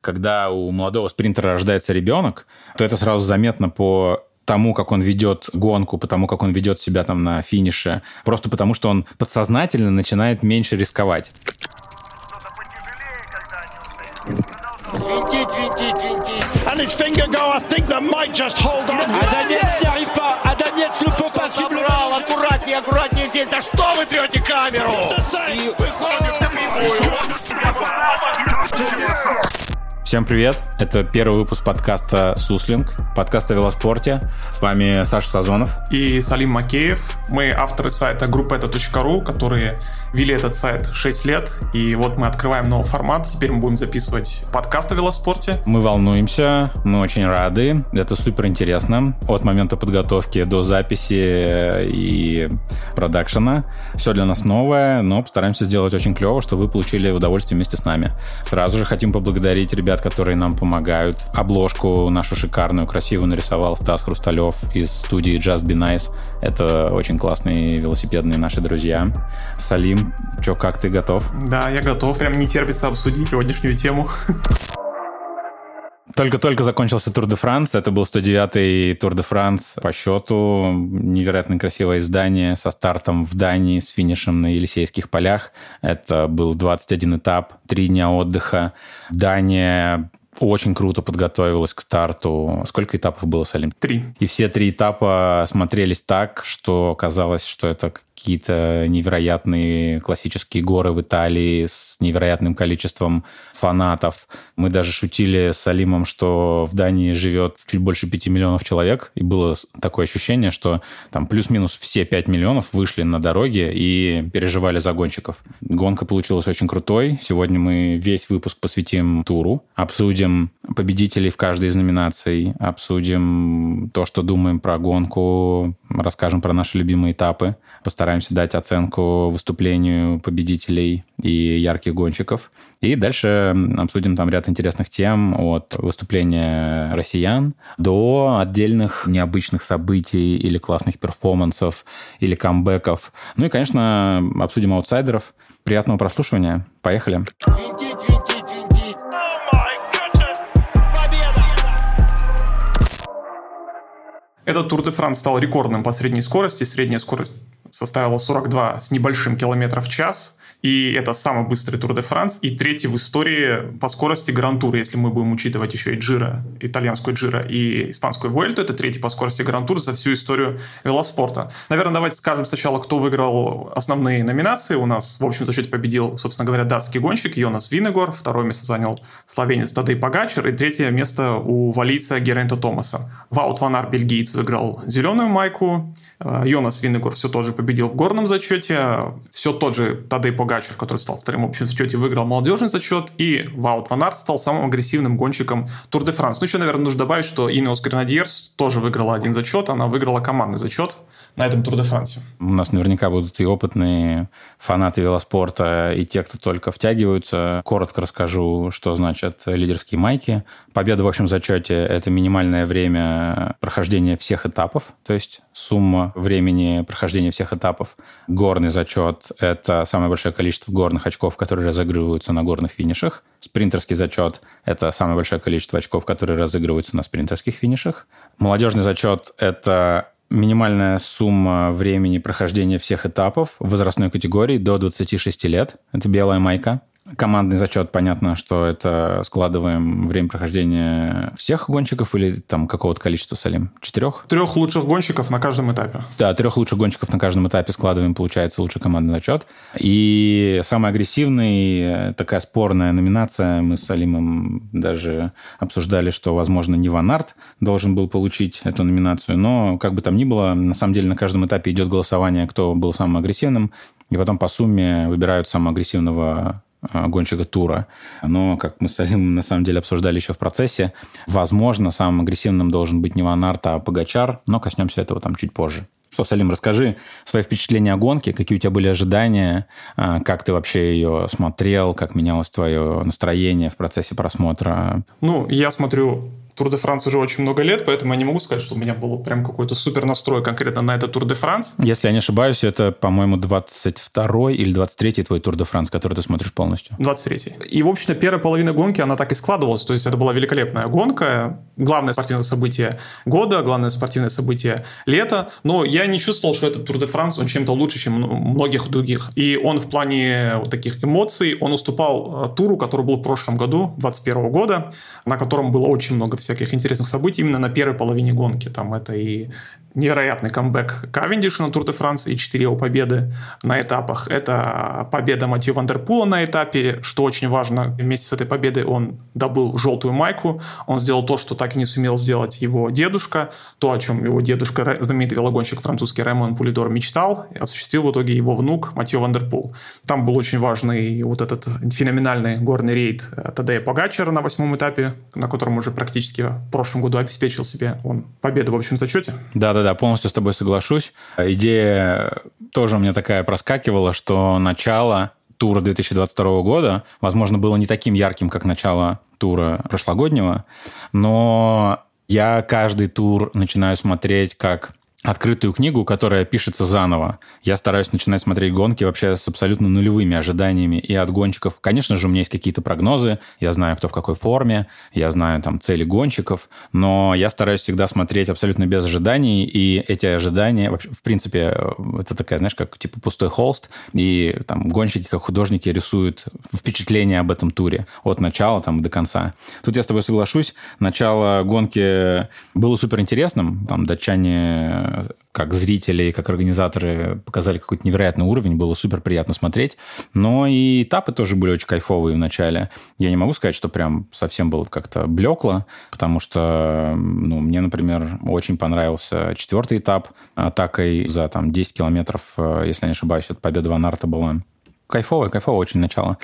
Когда у молодого спринтера рождается ребенок, то это сразу заметно по тому, как он ведет гонку, по тому, как он ведет себя там на финише, просто потому что он подсознательно начинает меньше рисковать. Винтить, винтить, винтить. And his finger go, I think that might just hold on. Адамец не arrive pas. Адамец ne peut pas suivre le Забрал, аккуратнее, аккуратнее здесь. Да что вы трете камеру? И выходит напрямую. Всем привет! Это первый выпуск подкаста «Суслинг», подкаста о велоспорте. С вами Саша Сазонов. и Салим Макеев. Мы авторы сайта группета.ру, которые вели этот сайт 6 лет. И вот мы открываем новый формат. Теперь мы будем записывать подкаст о велоспорте. Мы волнуемся, мы очень рады. Это супер интересно. От момента подготовки до записи и продакшена. Все для нас новое, но постараемся сделать очень клево, чтобы вы получили удовольствие вместе с нами. Сразу же хотим поблагодарить ребят, которые нам помогают. Обложку нашу шикарную, красивую нарисовал Стас Хрусталев из студии Just Be Nice. Это очень классные велосипедные наши друзья. Салим, чё, как ты готов? Да, я готов. Прям не терпится обсудить сегодняшнюю тему. Только-только закончился Тур де Франс. Это был 109-й Тур де Франс по счету. Невероятно красивое издание со стартом в Дании, с финишем на Елисейских полях. Это был 21 этап, три дня отдыха. Дания очень круто подготовилась к старту. Сколько этапов было, Салим? Три. И все три этапа смотрелись так, что казалось, что это какие-то невероятные классические горы в Италии с невероятным количеством фанатов. Мы даже шутили с Алимом, что в Дании живет чуть больше 5 миллионов человек, и было такое ощущение, что там плюс-минус все 5 миллионов вышли на дороге и переживали за гонщиков. Гонка получилась очень крутой. Сегодня мы весь выпуск посвятим туру, обсудим победителей в каждой из номинаций, обсудим то, что думаем про гонку, расскажем про наши любимые этапы, постараемся дать оценку выступлению победителей и ярких гонщиков. И дальше обсудим там ряд интересных тем от выступления россиян до отдельных необычных событий или классных перформансов или камбэков. Ну и, конечно, обсудим аутсайдеров. Приятного прослушивания. Поехали. Винтить, Этот Тур де Франс стал рекордным по средней скорости. Средняя скорость составила 42 с небольшим километров в час. И это самый быстрый Тур де Франс и третий в истории по скорости Гран-тур, если мы будем учитывать еще и Джира, итальянскую Джира и испанскую Vuelta, это третий по скорости Гран-тур за всю историю велоспорта. Наверное, давайте скажем сначала, кто выиграл основные номинации. У нас в общем зачете победил, собственно говоря, датский гонщик Йонас Винегор, второе место занял словенец Тадей Погачер и третье место у валийца Герента Томаса. Ваут Ван Арт, бельгиец, выиграл зеленую майку, Э, Йонас Вингегор все тот же победил в горном зачете. Все тот же Тадей Погачев, который стал вторым в общем зачете, выиграл молодежный зачет. И Ваут Ван Арт стал самым агрессивным гонщиком Тур де Франс. Ну, еще, наверное, нужно добавить, что Инеос Гренадьерс тоже выиграла один зачет. Она выиграла командный зачет на этом Тур де Франсе. У нас наверняка будут и опытные фанаты велоспорта, и те, кто только втягиваются. Коротко расскажу, что значат лидерские майки. Победа в общем зачете – это минимальное время прохождения всех этапов, то есть сумма времени прохождения всех этапов. Горный зачет – это самое большое количество горных очков, которые разыгрываются на горных финишах. Спринтерский зачет – это самое большое количество очков, которые разыгрываются на спринтерских финишах. Молодежный зачет – это минимальная сумма времени прохождения всех этапов возрастной категории до 26 лет. Это белая майка. Командный зачет, понятно, что это складываем время прохождения всех гонщиков или там какого-то количества, Салим? Четырех? Трех лучших гонщиков на каждом этапе. Да, трех лучших гонщиков на каждом этапе складываем, получается лучший командный зачет. И самый агрессивный, э, такая спорная номинация, мы с Салимом даже обсуждали, что, возможно, не Ван Арт должен был получить эту номинацию, но как бы там ни было, на самом деле на каждом этапе идет голосование, кто был самым агрессивным, и потом по сумме выбирают самого агрессивного гонщика тура. Но, как мы с Салимом на самом деле обсуждали еще в процессе, возможно, самым агрессивным должен быть не Ван Арт, а Погачар, но коснемся этого там чуть позже. Что, Салим, расскажи свои впечатления о гонке, какие у тебя были ожидания, а, как ты вообще ее смотрел, как менялось твое настроение в процессе просмотра? Ну, я смотрю Тур де Франс уже очень много лет, поэтому я не могу сказать, что у меня был прям какой-то супер настрой конкретно на этот Тур де Франс. Если я не ошибаюсь, это, по-моему, 22 или 23 твой Тур де Франс, который ты смотришь полностью. 23 И, в общем-то, первая половина гонки, она так и складывалась. То есть это была великолепная гонка, главное спортивное событие года, главное спортивное событие лета. Но я не чувствовал, что этот Тур де Франс, он чем-то лучше, чем многих других. И он в плане вот таких эмоций, он уступал э, туру, который был в прошлом году, 21 года, на котором было очень много всяких интересных событий именно на первой половине гонки. Там это и невероятный камбэк Кавендиша на Тур де Франс и 4 его победы на этапах. Это победа Матье Ван дер Пула на этапе, что очень важно. Вместе с этой победой он добыл желтую майку. Он сделал то, что так и не сумел сделать его дедушка. То, о чем его дедушка, знаменитый велогонщик французский Раймон Пулидор, мечтал. И осуществил в итоге его внук Матье Ван дер Пул. Там был очень важный вот этот феноменальный горный рейд Тадея Погачера на восьмом этапе, на котором уже практически в прошлом году обеспечил себе он победу в общем зачете. Да, да, да, полностью с тобой соглашусь. Идея тоже у меня такая проскакивала, что начало тура 2022 года, возможно, было не таким ярким, как начало тура прошлогоднего, но я каждый тур начинаю смотреть как открытую книгу, которая пишется заново. Я стараюсь начинать смотреть гонки вообще с абсолютно нулевыми ожиданиями и от гонщиков. Конечно же, у меня есть какие-то прогнозы, я знаю, кто в какой форме, я знаю там цели гонщиков, но я стараюсь всегда смотреть абсолютно без ожиданий, и эти ожидания, в принципе, это такая, знаешь, как типа пустой холст, и там гонщики, как художники рисуют впечатление об этом туре от начала там до конца. Тут я с тобой соглашусь, начало гонки было супер интересным, там датчане как зрители, как организаторы показали какой-то невероятный уровень, было супер приятно смотреть. Но и этапы тоже были очень кайфовые в начале. Я не могу сказать, что прям совсем было как-то блекло, потому что, ну, мне, например, очень понравился четвертый этап атакой за там 10 километров, э, если не ошибаюсь, это победа Ван Арта была. Кайфовое, кайфовое очень начало.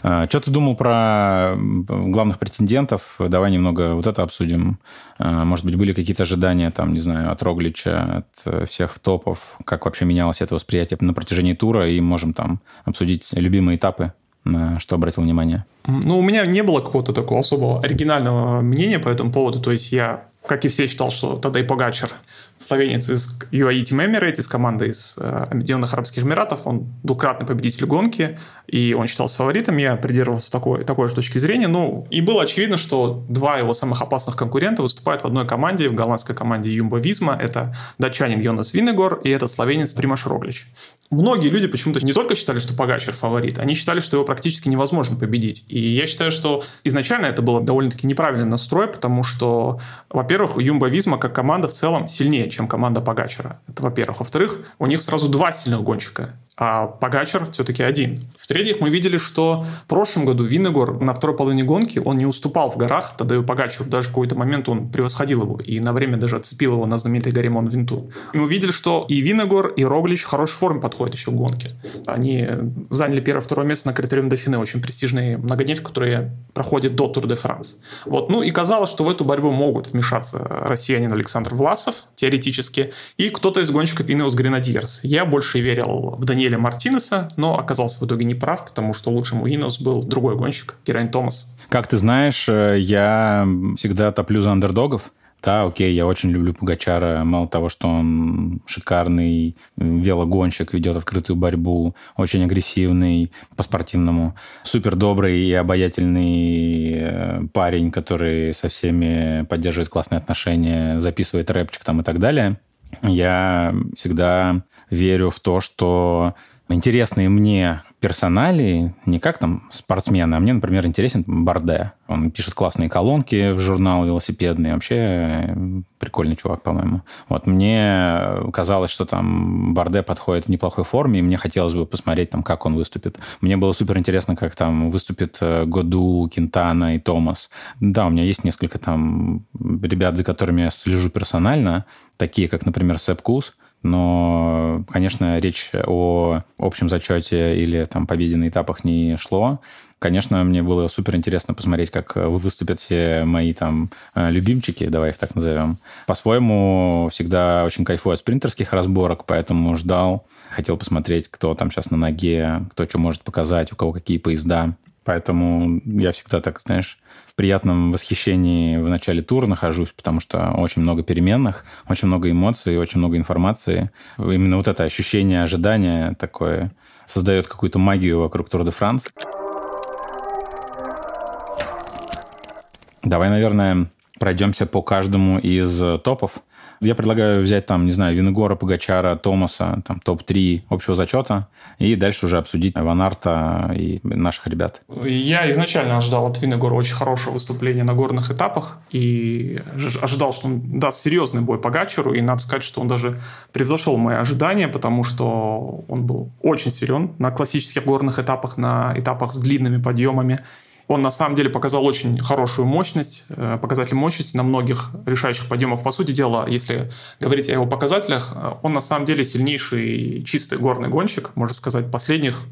Что ты думал про главных претендентов? Давай немного вот это обсудим. А, может быть, были какие-то ожидания, там, не знаю, от Роглича, от э, всех топов? Как вообще менялось это восприятие на протяжении тура? И можем там обсудить любимые этапы, на что обратил внимание. Ну, у меня не было какого-то такого особого оригинального мнения по этому поводу. То есть я, как и все, считал, что Тадей Погачер словенец из UAE Team Emirates, из команды из э, Объединенных Арабских Эмиратов. Он двукратный победитель гонки, и он считался фаворитом. Я придерживался такой, такой же точки зрения. Ну, и было очевидно, что два его самых опасных конкурента выступают в одной команде, в голландской команде Юмба Визма. Это датчанин Йонас Винегор и это словенец Примаш Роглич. Многие люди почему-то не только считали, что Погачер фаворит, они считали, что его практически невозможно победить. И я считаю, что изначально это было довольно-таки неправильный настрой, потому что, во-первых, Юмба Визма как команда в целом сильнее чем команда Погачера. Это во-первых. Во-вторых, у них сразу два сильных гонщика а Погачер все-таки один. В-третьих, мы видели, что в прошлом году Виннегор на второй половине гонки, он не уступал в горах, и Погачеру, даже в какой-то момент он превосходил его, и на время даже отцепил его на знаменитой горе Монвинту. И мы видели, что и Виннегор, и Роглич в хорошей форме подходят еще к гонке. Они заняли первое-второе место на критериум Дофине, очень престижный многодневки, которые проходят до Тур де Франс. Вот. Ну и казалось, что в эту борьбу могут вмешаться россиянин Александр Власов, теоретически, и кто-то из гонщиков Ineos Grenadiers. Я больше верил в Даниэля Даниэля Мартинеса, но оказался в итоге не прав, потому что лучшим у Инос был другой гонщик, Герань Томас. Как ты знаешь, э, я всегда топлю за андердогов. Да, окей, я очень люблю Пугачара. Мало того, что он шикарный велогонщик, ведет открытую борьбу, очень агрессивный по-спортивному, супер добрый и обаятельный э, парень, который со всеми поддерживает классные отношения, записывает рэпчик там и так далее. Я всегда верю в то, что интересные мне персонали, не как там спортсмены, а мне, например, интересен Барде. Он пишет классные колонки в журнал велосипедный, вообще э, прикольный чувак, по-моему. Вот мне казалось, что там Барде подходит в неплохой форме, и мне хотелось бы посмотреть, там, как он выступит. Мне было супер интересно, как там выступит э, Году, Кентана и Томас. Да, у меня есть несколько там ребят, за которыми я слежу персонально, такие как, например, Сэп Кус, но, конечно, речь о общем зачете или там победе на этапах не шло. Конечно, мне было супер интересно посмотреть, как выступят все мои там э, любимчики, давай их так назовем. По-своему, всегда очень кайфую от спринтерских разборок, поэтому ждал, хотел посмотреть, кто там сейчас на ноге, кто что может показать, у кого какие поезда. Поэтому я всегда так, знаешь, в приятном восхищении в начале тура нахожусь, потому что очень много переменных, очень много эмоций, очень много информации. Именно вот это ощущение ожидания такое создает какую-то магию вокруг Тур де Франс. Давай, наверное, пройдемся по каждому из топов. Я предлагаю взять там, не знаю, Винегора, Погачара, Томаса, там топ-3 общего зачета, и дальше уже обсудить Ванарта и наших ребят. Я изначально ожидал от Винегора очень хорошее выступление на горных этапах, и ожидал, что он даст серьезный бой Погачару, и надо сказать, что он даже превзошел мои ожидания, потому что он был очень силен на классических горных этапах, на этапах с длинными подъемами, он на самом деле показал очень хорошую мощность, э, показатель мощности на многих решающих подъемах. По сути дела, если говорить о его показателях, э, он на самом деле сильнейший чистый горный гонщик, можно сказать, последних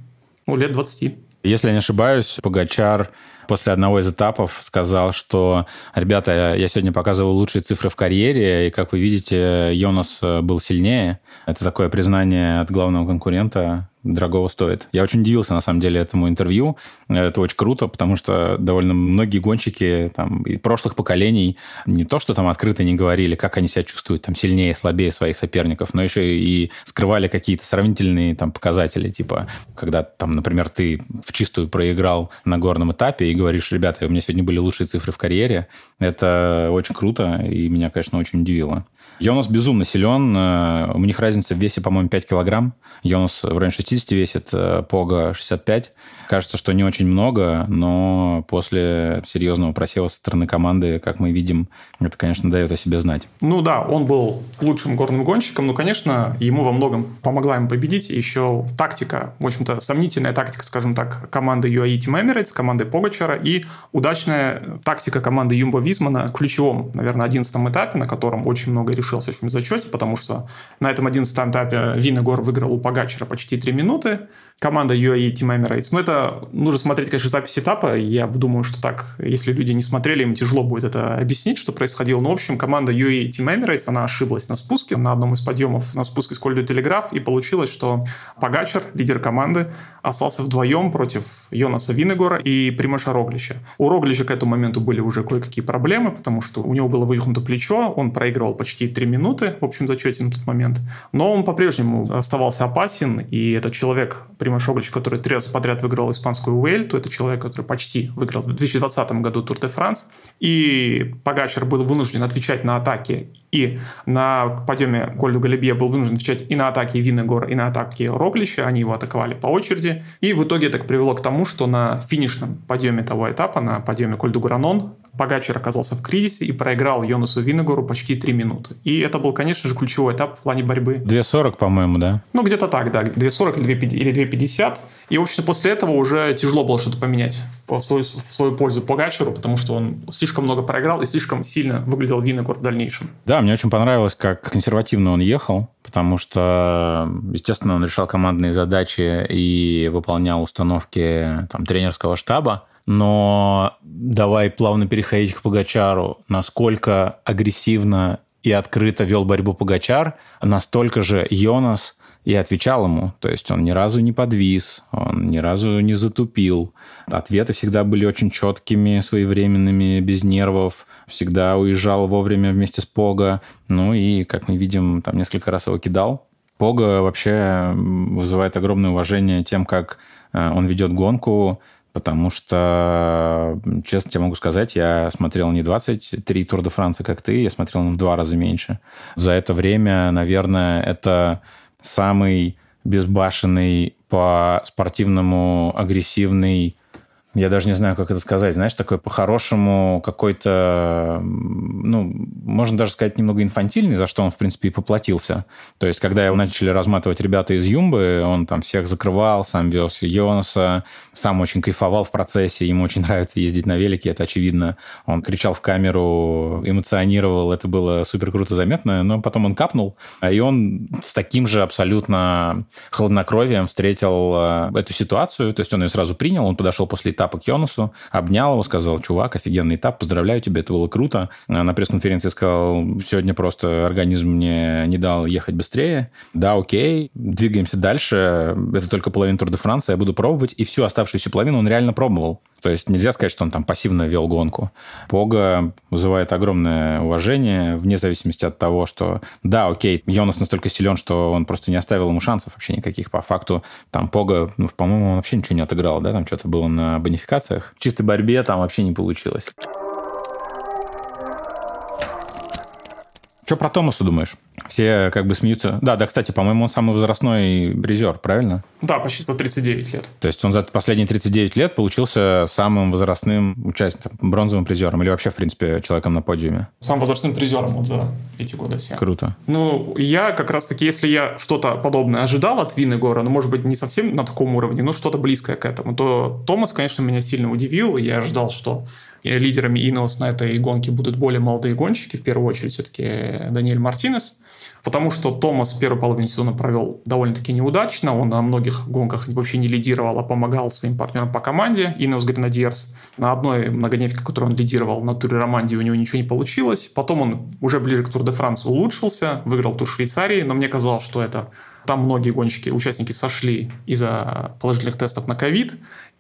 ну, лет 20. Если я не ошибаюсь, Погачар после одного из этапов сказал, что, ребята, я сегодня показывал лучшие цифры в карьере, и, как вы видите, Йонас был сильнее. Это такое признание от главного конкурента, дорогого стоит. Я очень удивился, на самом деле, этому интервью. Это очень круто, потому что довольно многие гонщики там, из прошлых поколений не то, что там открыто не говорили, как они себя чувствуют там сильнее, слабее своих соперников, но еще и скрывали какие-то сравнительные там показатели, типа, когда там, например, ты в чистую проиграл на горном этапе и говоришь, ребята, у меня сегодня были лучшие цифры в карьере, это очень круто, и меня, конечно, очень удивило. Йонас безумно силен. Э, у них разница в весе, по-моему, 5 килограмм. Йонас в районе 60 весит, э, Пога 65. Кажется, что не очень много, но после серьезного просева со стороны команды, как мы видим, это, конечно, дает о себе знать. Ну да, он был лучшим горным гонщиком, но, конечно, ему во многом помогла им победить. Еще тактика, в общем-то, сомнительная тактика, скажем так, команды UAE Team Emirates, команды Погачара и удачная тактика команды Юмбо Визма на ключевом, наверное, 11 этапе, на котором очень много решил решился в зачете, потому что на этом 11 этапе Винегор выиграл у Погачера почти 3 минуты, команда UAE Team Emirates. Но это нужно смотреть, конечно, запись этапа. Я думаю, что так, если люди не смотрели, им тяжело будет это объяснить, что происходило. Но, в общем, команда UAE Team Emirates, она ошиблась на спуске, на одном из подъемов на спуске с Кольду Телеграф, и получилось, что Погачер, лидер команды, остался вдвоем против Йонаса Винегора и Примаша Роглича. У Роглича к этому моменту были уже кое-какие проблемы, потому что у него было вывихнуто плечо, он проигрывал почти 3 минуты в общем зачете на тот момент, но он по-прежнему оставался опасен, и этот человек, Примаш Роглич, который три раза подряд выиграл испанскую Уэль, то это человек, который почти выиграл в 2020 году Тур де Франс, и Погачер был вынужден отвечать на атаки и на подъеме Гольду Галибье был вынужден отвечать и на атаки Винегора, и на атаки Роглича. Они его атаковали по очереди. И в итоге это привело к тому, что на финишном подъеме того этапа, на подъеме Кольду Гранон, Погачер оказался в кризисе и проиграл Йонасу Винегору почти 3 минуты. И это был, конечно же, ключевой этап в плане борьбы. 2.40, по-моему, да? Ну, где-то так, да. 2.40 или 2.50. И, в общем после этого уже тяжело было что-то поменять в свою, в свою пользу Погачеру, потому что он слишком много проиграл и слишком сильно выглядел Винегор в дальнейшем. Да, мне очень понравилось, как консервативно он ехал, потому что, естественно, он решал командные задачи и выполнял установки там, тренерского штаба, но давай плавно переходить к Погачару. Насколько агрессивно и открыто вел борьбу Погачар, настолько же Йонас и отвечал ему. То есть он ни разу не подвис, он ни разу не затупил. Ответы всегда были очень четкими, своевременными, без нервов. Всегда уезжал вовремя вместе с Пога. Ну и, как мы видим, там несколько раз его кидал. Пога вообще вызывает огромное уважение тем, как э, он ведет гонку, потому что, честно тебе могу сказать, я смотрел не 23 Тур де Франции, как ты, я смотрел в два раза меньше. За это время, наверное, это самый безбашенный по спортивному агрессивный я даже не знаю, как это сказать, знаешь, такой по-хорошему какой-то, ну, можно даже сказать, немного инфантильный, за что он, в принципе, и поплатился. То есть, когда его начали разматывать ребята из Юмбы, он там всех закрывал, сам вез Йонаса, сам очень кайфовал в процессе, ему очень нравится ездить на велике, это очевидно. Он кричал в камеру, эмоционировал, это было супер круто заметно, но потом он капнул, и он с таким же абсолютно хладнокровием встретил э, эту ситуацию, то есть он ее сразу принял, он подошел после этапа к Йонасу, обнял его, сказал, чувак, офигенный этап, поздравляю тебя, это было круто. На пресс-конференции сказал, сегодня просто организм мне не дал ехать быстрее. Да, окей, двигаемся дальше. Это только половина Тур де Франса, я буду пробовать. И всю оставшуюся половину он реально пробовал. То есть нельзя сказать, что он там пассивно вел гонку. Пога вызывает огромное уважение, вне зависимости от того, что да, окей, Йонас настолько силен, что он просто не оставил ему шансов вообще никаких. По факту там Пога, ну, по-моему, он вообще ничего не отыграл, да, там что-то было на бонификациях. В чистой борьбе там вообще не получилось. Что про Томаса думаешь? Все как бы смеются. Да, да, кстати, по-моему, он самый возрастной призер, правильно? Да, почти за 39 лет. То есть он за последние 39 лет получился самым возрастным участником, бронзовым призером или вообще, в принципе, человеком на подиуме? Самым возрастным призером вот за эти годы все. Круто. Ну, я как раз-таки, если я что-то подобное ожидал от Виннегора, ну, может быть, не совсем на таком уровне, но что-то близкое к этому, то Томас, конечно, меня сильно удивил. Я ожидал, что лидерами Ineos на этой гонке будут более молодые гонщики, в первую очередь все-таки Даниэль Мартинес, потому что Томас первую половину сезона провел довольно-таки неудачно, он на многих гонках вообще не лидировал, а помогал своим партнерам по команде, Ineos Grenadiers. На одной многодневке, которую он лидировал на туре Романдии, у него ничего не получилось. Потом он уже ближе к Тур де Франс улучшился, выиграл тур Швейцарии, но мне казалось, что это там многие гонщики, участники сошли из-за положительных тестов на ковид,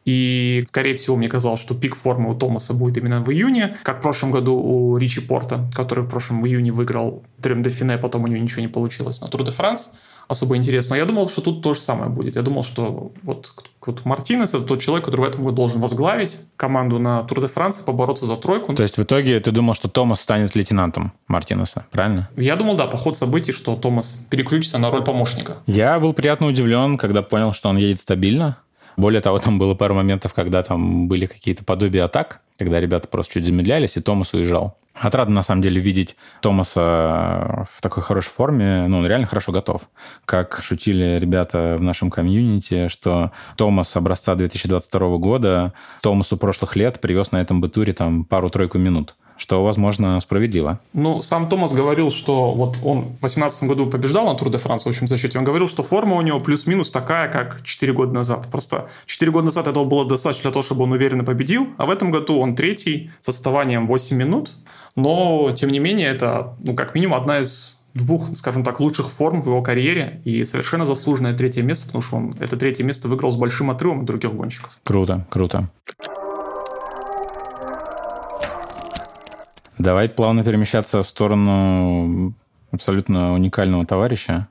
и, скорее всего, мне казалось, что пик формы у Томаса будет именно в июне, как в прошлом году у Ричи Порта, который в прошлом июне выиграл Трем де Фине, потом у него ничего не получилось на Тур де Франс особо интересно. Я думал, что тут то же самое будет. Я думал, что вот, вот Мартинес это тот человек, который в этом году должен возглавить команду на Тур де Франс и побороться за тройку. То есть в итоге ты думал, что Томас станет лейтенантом Мартинеса, правильно? Я думал, да, по ходу событий, что Томас переключится на роль помощника. Я был приятно удивлен, когда понял, что он едет стабильно. Более того, там было пару моментов, когда там были какие-то подобия атак, когда ребята просто чуть замедлялись, и Томас уезжал. Отрадно, на самом деле, видеть Томаса в такой хорошей форме. Ну, он реально хорошо готов. Как шутили ребята в нашем комьюнити, что Томас образца 2022 года Томасу прошлых лет привез на этом битуре там пару-тройку минут что, возможно, справедливо. Ну, сам Томас говорил, что вот он в 2018 году побеждал на Тур де Франс в общем зачете. Он говорил, что форма у него плюс-минус такая, как 4 года назад. Просто 4 года назад этого было достаточно для того, чтобы он уверенно победил, а в этом году он третий с отставанием 8 минут. Но, тем не менее, это, ну, как минимум, одна из двух, скажем так, лучших форм в его карьере и совершенно заслуженное третье место, потому что он это третье место выиграл с большим отрывом от других гонщиков. Круто, круто. Давай плавно перемещаться в сторону абсолютно уникального товарища.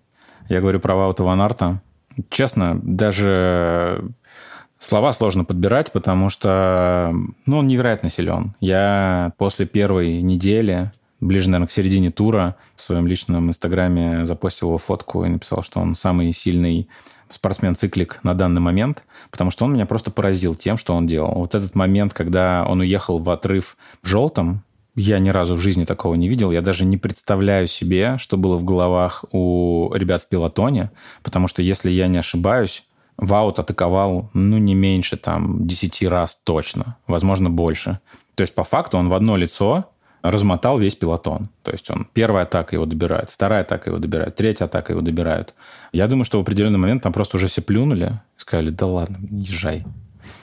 Я говорю про Ваута Ван Арта. Честно, даже слова сложно подбирать, потому что ну, он невероятно силен. Я после первой недели, ближе, наверное, к середине тура, в своем личном инстаграме запостил его фотку и написал, что он самый сильный спортсмен-циклик на данный момент, потому что он меня просто поразил тем, что он делал. Вот этот момент, когда он уехал в отрыв в желтом, я ни разу в жизни такого не видел. Я даже не представляю себе, что было в головах у ребят в пилотоне, потому что, если я не ошибаюсь, Ваут атаковал, ну, не меньше, там, 10 раз точно, возможно, больше. То есть, по факту, он в одно лицо размотал весь пилотон. То есть, он первая атака его добирает, вторая атака его добирает, третья атака его добирают. Я думаю, что в определенный момент там просто уже все плюнули и сказали, да ладно, езжай.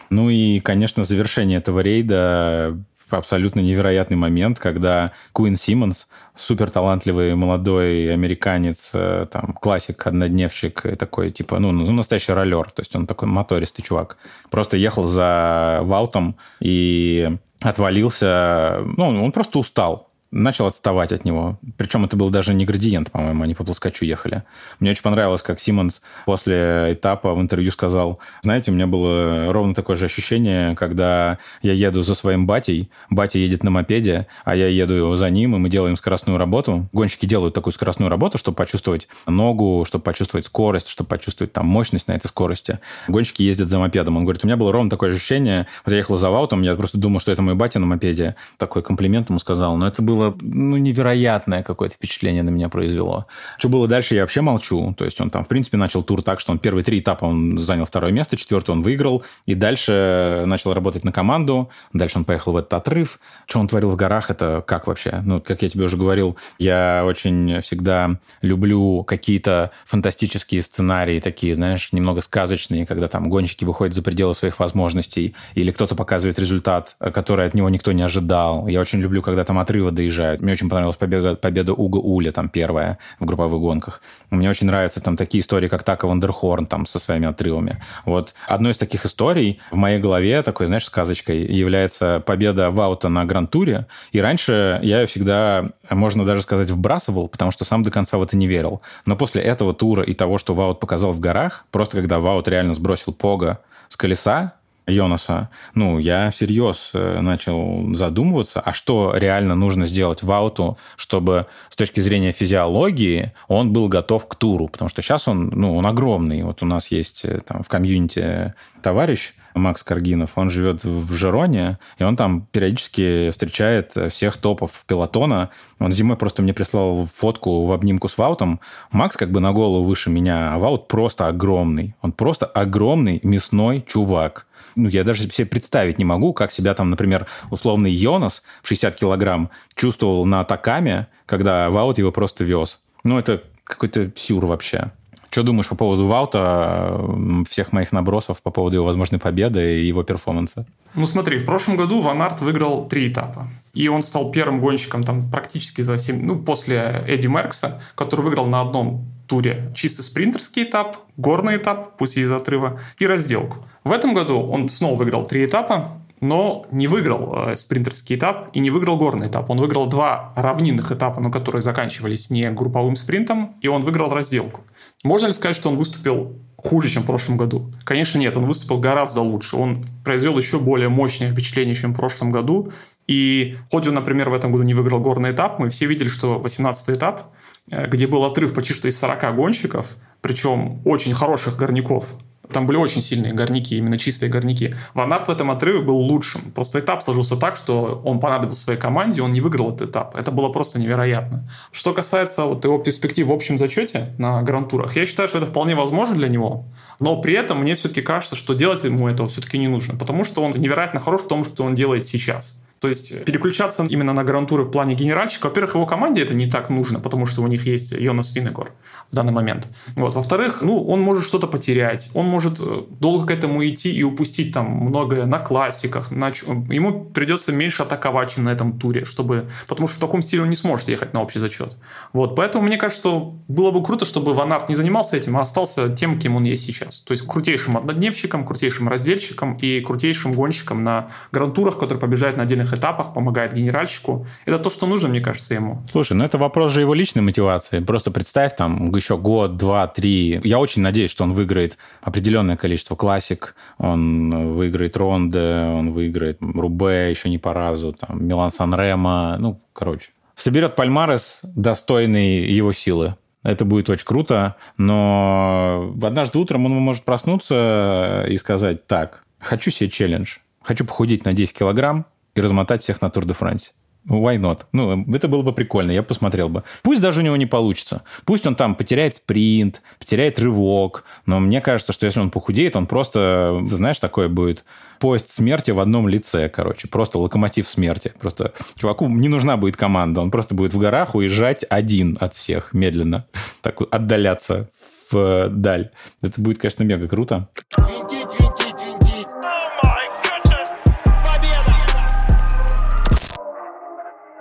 Ну и, конечно, завершение этого рейда абсолютно невероятный момент, когда Куин Симмонс, супер талантливый молодой американец, э, там, классик, однодневщик, такой, типа, ну, ну, настоящий роллер, то есть он такой мотористый чувак, просто ехал за Ваутом и отвалился, ну, он просто устал, начал отставать от него. Причем это был даже не градиент, по-моему, они по плоскочу ехали. Мне очень понравилось, как Симмонс после этапа в интервью сказал, знаете, у меня было ровно такое же ощущение, когда я еду за своим батей, батя едет на мопеде, а я еду за ним, и мы делаем скоростную работу. Гонщики делают такую скоростную работу, чтобы почувствовать ногу, чтобы почувствовать скорость, чтобы почувствовать там мощность на этой скорости. Гонщики ездят за мопедом. Он говорит, у меня было ровно такое ощущение, вот я ехал за Ваутом, я просто думал, что это мой батя на мопеде. Такой комплимент ему сказал, но это было было ну, невероятное какое-то впечатление на меня произвело. Что было дальше, я вообще молчу. То есть он там, в принципе, начал тур так, что он первые три этапа он занял второе место, четвертый он выиграл, и дальше начал работать на команду, дальше он поехал в этот отрыв. Что он творил в горах, это как вообще? Ну, как я тебе уже говорил, я очень всегда люблю какие-то фантастические сценарии, такие, знаешь, немного сказочные, когда там гонщики выходят за пределы своих возможностей, или кто-то показывает результат, который от него никто не ожидал. Я очень люблю, когда там отрывы доезжают. Мне очень понравилась победа, победа Уга Уля, там первая в групповых гонках. Мне очень нравятся там такие истории, как Така Вандерхорн там со своими отрывами. Вот одной из таких историй в моей голове, такой, знаешь, сказочкой, является победа Ваута на Гран-туре. И раньше я ее всегда, можно даже сказать, вбрасывал, потому что сам до конца в это не верил. Но после этого тура и того, что Ваут показал в горах, просто когда Ваут реально сбросил Пога с колеса, Йонаса, ну, я всерьез э, начал задумываться, а что реально нужно сделать в ауту, чтобы с точки зрения физиологии он был готов к туру, потому что сейчас он, ну, он огромный. Вот у нас есть э, там в комьюнити товарищ Макс Каргинов, он живет в Жероне, и он там периодически встречает всех топов пилотона. Он зимой просто мне прислал фотку в обнимку с Ваутом. Макс как бы на голову выше меня, а Ваут просто огромный. Он просто огромный мясной чувак ну, я даже себе представить не могу, как себя там, например, условный Йонас в 60 килограмм чувствовал на Такаме, когда Ваут его просто вез. Ну, это какой-то сюр вообще. Что думаешь по поводу Ваута, всех моих набросов по поводу его возможной победы и его перформанса? Ну смотри, в прошлом году Ван Арт выиграл три этапа. И он стал первым гонщиком там практически за 7, ну, после Эдди Меркса, который выиграл на одном туре чисто спринтерский этап, горный этап, пусть и из отрыва, и разделку. В этом году он снова выиграл три этапа, но не выиграл э, спринтерский этап и не выиграл горный этап. Он выиграл два равнинных этапа, но которые заканчивались не групповым спринтом, и он выиграл разделку. Можно ли сказать, что он выступил хуже, чем в прошлом году? Конечно, нет. Он выступил гораздо лучше. Он произвел еще более мощное впечатление, чем в прошлом году. И хоть он, например, в этом году не выиграл горный этап, мы все видели, что 18-й этап, э, где был отрыв почти что из 40 гонщиков, причем очень хороших горняков, там были очень сильные горняки, именно чистые горняки. Ван Арт в этом отрыве был лучшим. Просто этап сложился так, что он понадобился своей команде, он не выиграл этот этап. Это было просто невероятно. Что касается вот его перспектив в общем зачете на гран-турах, я считаю, что это вполне возможно для него. Но при этом мне все-таки кажется, что делать ему этого все-таки не нужно, потому что он невероятно хорош в том, что он делает сейчас. То есть переключаться именно на гарантуры в плане генеральщика, во-первых, его команде это не так нужно, потому что у них есть Йонас Винегор в данный момент. Вот. Во-вторых, ну, он может что-то потерять, он может э, долго к этому идти и упустить там многое на классиках, на... ему придется меньше атаковать, чем на этом туре, чтобы... потому что в таком стиле он не сможет ехать на общий зачет. Вот. Поэтому мне кажется, что было бы круто, чтобы Ван Арт не занимался этим, а остался тем, кем он есть сейчас. То есть крутейшим однодневщиком, крутейшим раздельщиком и крутейшим гонщиком на грантурах, который побеждает на отдельных этапах, помогает генеральщику. Это то, что нужно, мне кажется, ему. Слушай, ну это вопрос же его личной мотивации. Просто представь там еще год, два, три. Я очень надеюсь, что он выиграет определенное количество классик, он выиграет Ронде, он выиграет Рубе еще не по разу, там, Милан Сан-Ремо, ну, короче. Соберет Пальмарес, достойный его силы. Это будет очень круто, но однажды утром он может проснуться и сказать, так, хочу себе челлендж, хочу похудеть на 10 килограмм, и размотать всех на Тур де Франс. Why not? Ну, это было бы прикольно, я посмотрел бы. Пусть даже у него не получится. Пусть он там потеряет спринт, потеряет рывок, но мне кажется, что если он похудеет, он просто, знаешь, такое будет поезд смерти в одном лице, короче. Просто локомотив смерти. Просто чуваку не нужна будет команда, он просто будет в горах уезжать один от всех медленно. Так отдаляться в даль. Это будет, конечно, мега круто.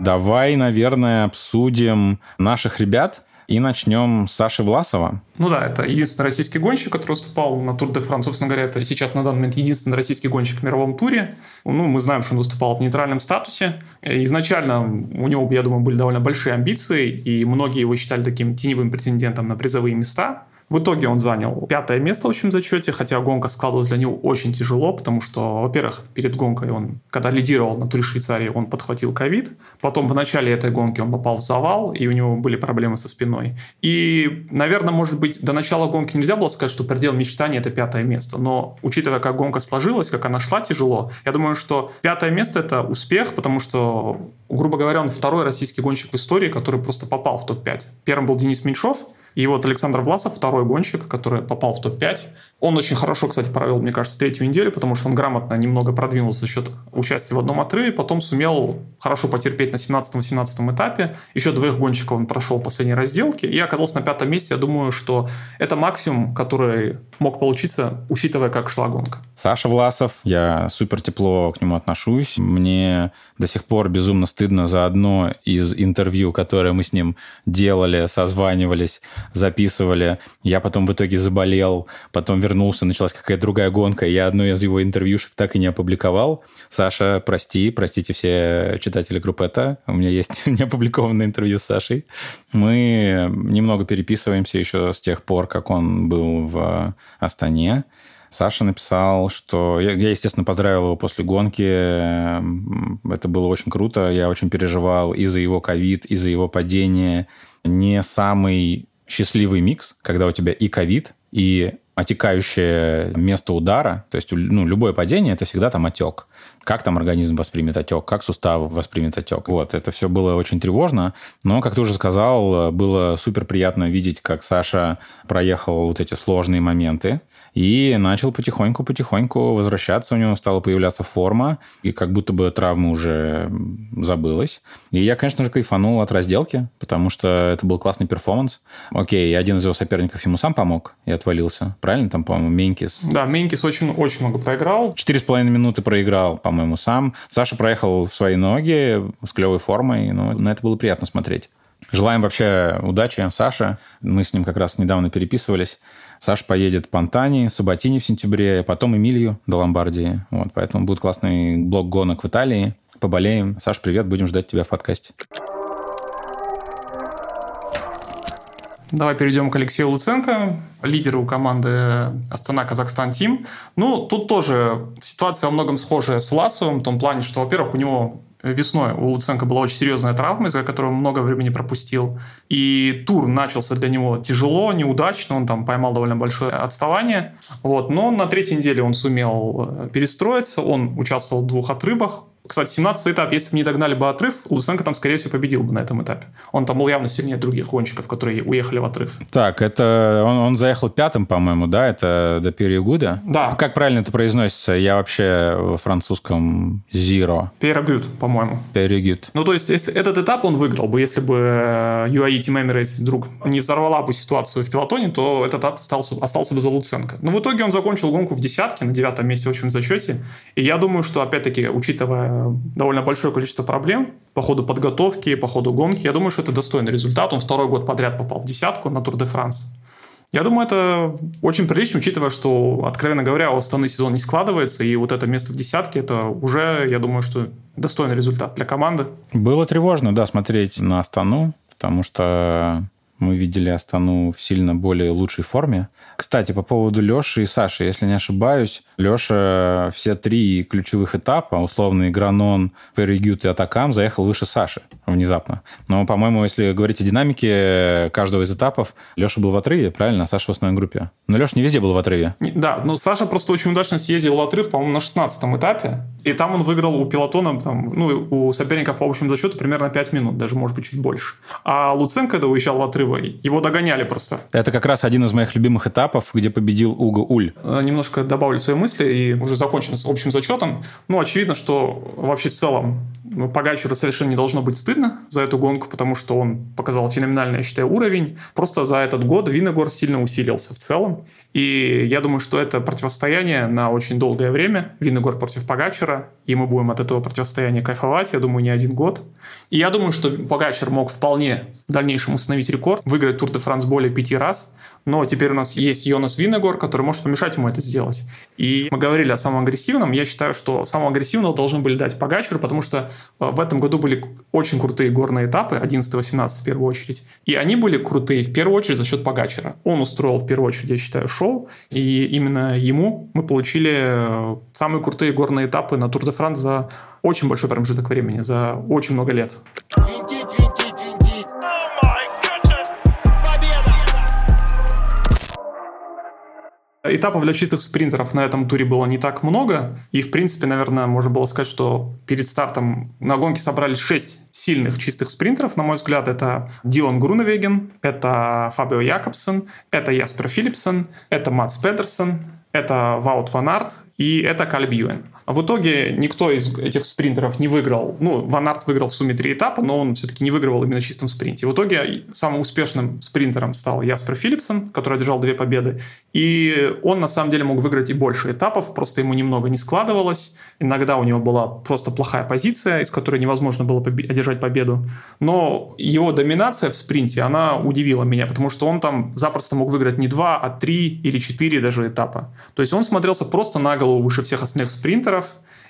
Давай, наверное, обсудим наших ребят. И начнем с Саши Власова. Ну да, это единственный российский гонщик, который выступал на Тур де Франс. Собственно говоря, это сейчас на данный момент единственный российский гонщик в мировом туре. Ну, мы знаем, что он выступал в нейтральном статусе. Изначально у него, я думаю, были довольно большие амбиции, и многие его считали таким теневым претендентом на призовые места В итоге он занял пятое место в общем зачете, хотя гонка складывалась для него очень тяжело, потому что, во-первых, перед гонкой он, когда лидировал на туре Швейцарии, он подхватил ковид. Потом в начале этой гонки он попал в завал, и у него были проблемы со спиной. И, наверное, может быть, до начала гонки нельзя было сказать, что предел мечтания – это пятое место. Но, учитывая, как гонка сложилась, как она шла тяжело, я думаю, что пятое место – это успех, потому что, грубо говоря, он второй российский гонщик в истории, который просто попал в топ-5. Первым был Денис Меньшов – и вот Александр Власов, второй гонщик, который попал в топ-5. Он очень хорошо, кстати, провел, мне кажется, третью неделю, потому что он грамотно немного продвинулся за счет участия в одном отрыве, потом сумел хорошо потерпеть на 17-18 этапе. Еще двоих гонщиков он прошел в последней разделке и оказался на пятом месте. Я думаю, что это максимум, который мог получиться, учитывая, как шла гонка. Саша Власов, я супер тепло к нему отношусь. Мне до сих пор безумно стыдно за одно из интервью, которое мы с ним делали, созванивались записывали. Я потом в итоге заболел, потом вернулся, началась какая-то другая гонка. Я одно из его интервьюшек так и не опубликовал. Саша, прости, простите все читатели группы «Это». У меня есть неопубликованное интервью с Сашей. Мы немного переписываемся еще с тех пор, как он был в Астане. Саша написал, что... Я, я, естественно, поздравил его после гонки. Это было очень круто. Я очень переживал и за его ковид, и за его падение. Не самый счастливый микс, когда у тебя и ковид, и отекающее место удара, то есть ну, любое падение – это всегда там отек. Как там организм воспримет отек, как сустав воспримет отек. Вот, это все было очень тревожно, но, как ты уже сказал, было супер приятно видеть, как Саша проехал вот эти сложные моменты и начал потихоньку-потихоньку возвращаться, у него стала появляться форма, и как будто бы травма уже забылась. И я, конечно же, кайфанул от разделки, потому что это был классный перформанс. Окей, один из его соперников ему сам помог и отвалился. Правильно? Там, по-моему, Менькис. Да, Менькис очень, очень много проиграл. Четыре с половиной минуты проиграл, по-моему, сам. Саша проехал в свои ноги с клевой формой, но на это было приятно смотреть. Желаем вообще удачи Саше. Мы с ним как раз недавно переписывались. Саш поедет Пантани, Сабатини в сентябре, потом Эмилию до Ломбардии. Вот, поэтому будет классный блок гонок в Италии. Поболеем. Саш, привет, будем ждать тебя в подкасте. Давай перейдем к Алексею Луценко, лидеру команды Астана Казахстан Тим. Ну, тут тоже ситуация во многом схожая с Власовым, в том плане, что, во-первых, у него весной у Луценко была очень серьезная травма, из-за которой он много времени пропустил. И тур начался для него тяжело, неудачно, он там поймал довольно большое отставание. Вот. Но на третьей неделе он сумел перестроиться, он участвовал в двух отрывах, кстати, 17 этап, если бы не догнали бы отрыв, Луценко там, скорее всего, победил бы на этом этапе. Он там был явно сильнее других гонщиков, которые уехали в отрыв. Так, это он, он заехал пятым, по-моему, да? Это до периода? Да. Как правильно это произносится? Я вообще в французском zero. Перегуд, по-моему. Перегуд. Ну, то есть, если этот этап он выиграл бы, если бы э, UAE Team Emirates вдруг не взорвала бы ситуацию в пилотоне, то этот этап остался, остался бы за Луценко. Но в итоге он закончил гонку в десятке, на девятом месте в общем зачете. И я думаю, что, опять-таки, учитывая довольно большое количество проблем по ходу подготовки, по ходу гонки. Я думаю, что это достойный результат. Он второй год подряд попал в десятку на Тур де Франс. Я думаю, это очень прилично, учитывая, что, откровенно говоря, у Астаны сезон не складывается, и вот это место в десятке, это уже, я думаю, что достойный результат для команды. Было тревожно, да, смотреть на Астану, потому что мы видели Астану в сильно более лучшей форме. Кстати, по поводу Леши и Саши, если не ошибаюсь, Леша все три ключевых этапа, условный Гранон, Перегют и Атакам, заехал выше Саши внезапно. Но, по-моему, если говорить о динамике каждого из этапов, Леша был в отрыве, правильно, а Саша в основной группе. Но Леша не везде был в отрыве. Да, но Саша просто очень удачно съездил в отрыв, по-моему, на 16 этапе. И там он выиграл у пилотона, там, ну, у соперников по общему зачету примерно 5 минут, даже, может быть, чуть больше. А Луценко, когда уезжал в отрыв, его догоняли просто. Это как раз один из моих любимых этапов, где победил Уго Уль. Э, немножко добавлю свои мысли и уже закончим с общим зачетом. Ну, очевидно, что вообще в целом Погачеру совершенно не должно быть стыдно за эту гонку, потому что он показал феноменальный, я считаю, уровень. Просто за этот год Виногор сильно усилился в целом. И я думаю, что это противостояние на очень долгое время. Виногор против Погачера. И мы будем от этого противостояния кайфовать, я думаю, не один год. И я думаю, что Погачер мог вполне в дальнейшем установить рекорд, выиграть Тур де Франс более пяти раз. но теперь у нас есть Йонас Винегор, который может помешать ему это сделать. И мы говорили о самом агрессивном. Я считаю, что самого агрессивного должны были дать Погачеру, потому что в этом году были очень крутые горные этапы, 11-18 в первую очередь. И они были крутые в первую очередь за счет Погачера. Он устроил в первую очередь, я считаю, шоу, и именно ему мы получили э, самые крутые горные этапы на Тур де Франс за очень большой промежуток времени, за очень много лет. Винтить, Этапов для чистых спринтеров на этом туре было не так много. И, в принципе, наверное, можно было сказать, что перед стартом на гонке собрались 6 сильных чистых спринтеров, на мой взгляд. Это Дилан Груневеген, это Фабио Якобсен, это Яспер Филипсен, это Матс Петерсон, это Ваут Ван Арт и это Каль Бьюэн. В итоге никто из этих спринтеров не выиграл. Ну, Ван Арт выиграл в сумме три этапа, но он все-таки не выигрывал именно в чистом спринте. В итоге самым успешным спринтером стал Яспер Филипсон, который одержал две победы. И он на самом деле мог выиграть и больше этапов, просто ему немного не складывалось. Иногда у него была просто плохая позиция, из которой невозможно было побе- одержать победу. Но его доминация в спринте, она удивила меня, потому что он там запросто мог выиграть не два, а три или четыре даже этапа. То есть он смотрелся просто на голову выше всех остальных спринтеров,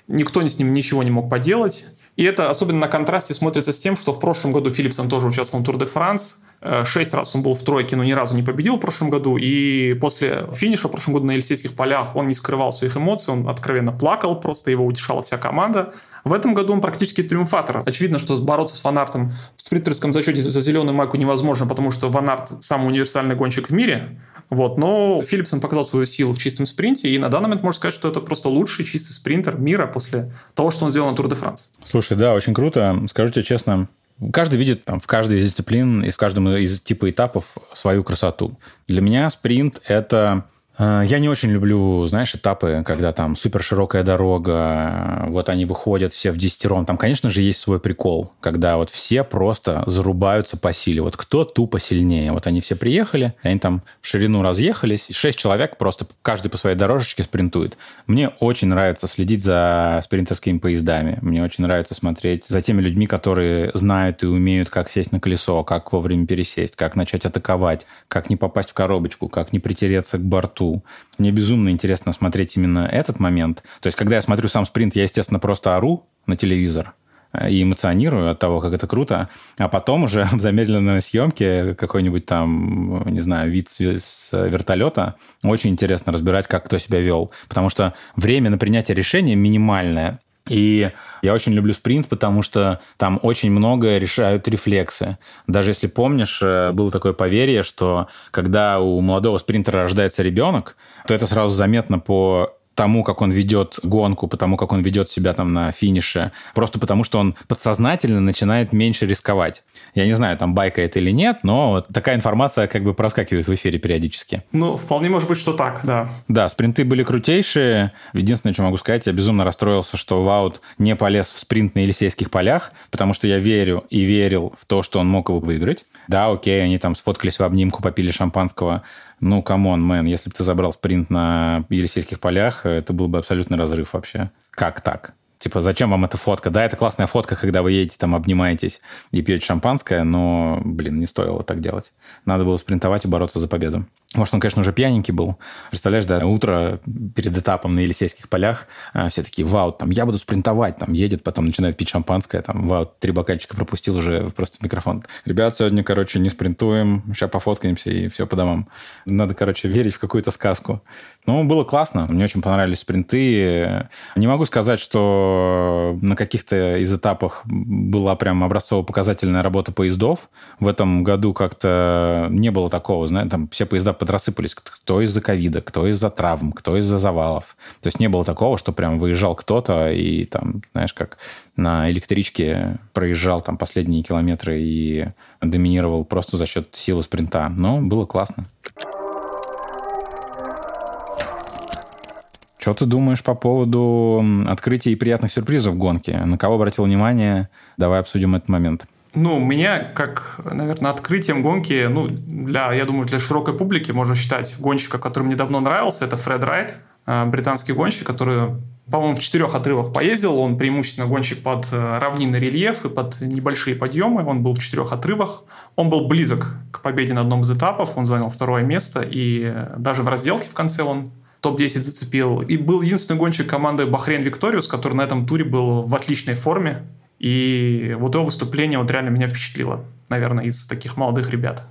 никто с ним ничего не мог поделать. И это особенно на контрасте смотрится с тем, что в прошлом году Филипсон тоже участвовал в Тур де Франс. Э, Шесть раз он был в тройке, но ни разу не победил в прошлом году. И после финиша в прошлом году на Елисейских полях он не скрывал своих эмоций, он откровенно плакал, просто его утешала вся команда. В этом году он практически триумфатор. Очевидно, что бороться с Ванартом в спринтерском зачете за зеленую майку невозможно, потому что Ванарт самый универсальный гонщик в мире. Вот, но Филипсон показал свою силу в чистом спринте, и на данный момент можно сказать, что это просто лучший чистый спринтер мира после того, что он сделал на Тур де Франс. Слушай, да, очень круто. Скажу тебе честно, каждый видит там, в каждой из дисциплин и в каждом из типа этапов свою красоту. Для меня спринт – это я не очень люблю, знаешь, этапы, когда там супер широкая дорога, вот они выходят все в десятером. Там, конечно же, есть свой прикол, когда вот все просто зарубаются по силе. Вот кто тупо сильнее. Вот они все приехали, они там в ширину разъехались, и шесть человек просто каждый по своей дорожечке спринтует. Мне очень нравится следить за спринтерскими поездами. Мне очень нравится смотреть за теми людьми, которые знают и умеют, как сесть на колесо, как вовремя пересесть, как начать атаковать, как не попасть в коробочку, как не притереться к борту. Мне безумно интересно смотреть именно этот момент. То есть, когда я смотрю сам спринт, я, естественно, просто ору на телевизор э, и эмоционирую от того, как это круто, а потом уже в замедленной съемке какой-нибудь там, не знаю, вид с вертолета, очень интересно разбирать, как кто себя вел, потому что время на принятие решения минимальное, и я очень люблю спринт, потому что там очень много решают рефлексы. Даже если помнишь, э, было такое поверье, что когда у молодого спринтера рождается ребенок, то это сразу заметно по тому, как он ведет гонку, потому как он ведет себя там на финише, просто потому что он подсознательно начинает меньше рисковать. Я не знаю, там байка это или нет, но такая информация как бы проскакивает в эфире периодически. Ну, вполне может быть, что так, да. Да, спринты были крутейшие. Единственное, что могу сказать, я безумно расстроился, что Ваут не полез в спринт на Елисейских полях, потому что я верю и верил в то, что он мог его выиграть. Да, окей, они там сфоткались в обнимку, попили шампанского. Ну, come on, man, если бы ты забрал спринт на Елисейских полях, это был бы абсолютный разрыв вообще. Как так? Типа, зачем вам эта фотка? Да, это классная фотка, когда вы едете, там, обнимаетесь и пьете шампанское, но, блин, не стоило так делать. Надо было спринтовать и бороться за победу. Может, он, конечно, уже пьяненький был. Представляешь, да, утро перед этапом на Елисейских полях, а, все такие, вау, там, я буду спринтовать, там, едет, потом начинает пить шампанское, там, вау, три бокальчика пропустил уже просто микрофон. Ребят, сегодня, короче, не спринтуем, сейчас пофоткаемся и все по домам. Надо, короче, верить в какую-то сказку. Ну, было классно, мне очень понравились спринты. Не могу сказать, что на каких-то из этапах была прям образцово-показательная работа поездов. В этом году как-то не было такого, знаете, там все поезда подрассыпались. Кто из-за ковида, кто из-за травм, кто из-за завалов. То есть не было такого, что прям выезжал кто-то и там, знаешь, как на электричке проезжал там последние километры и доминировал просто за счет силы спринта. Но было классно. Что ты думаешь по поводу открытия и приятных сюрпризов в гонке? На кого обратил внимание? Давай обсудим этот момент. Ну, меня, как, наверное, открытием гонки, ну, для, я думаю, для широкой публики можно считать гонщика, который мне давно нравился, это Фред Райт. э, британский гонщик, который, по-моему, в четырех отрывах поездил. Он преимущественно гонщик под э, равнинный рельеф и под небольшие подъемы. Он был в четырех отрывах. Он был близок к победе на одном из этапов. Он занял второе место. И даже в разделке в конце он топ-10 зацепил. И был единственный гонщик команды Бахрейн Викториус, который на этом туре был в отличной форме. И вот его выступление вот реально меня впечатлило, наверное, из таких молодых ребят.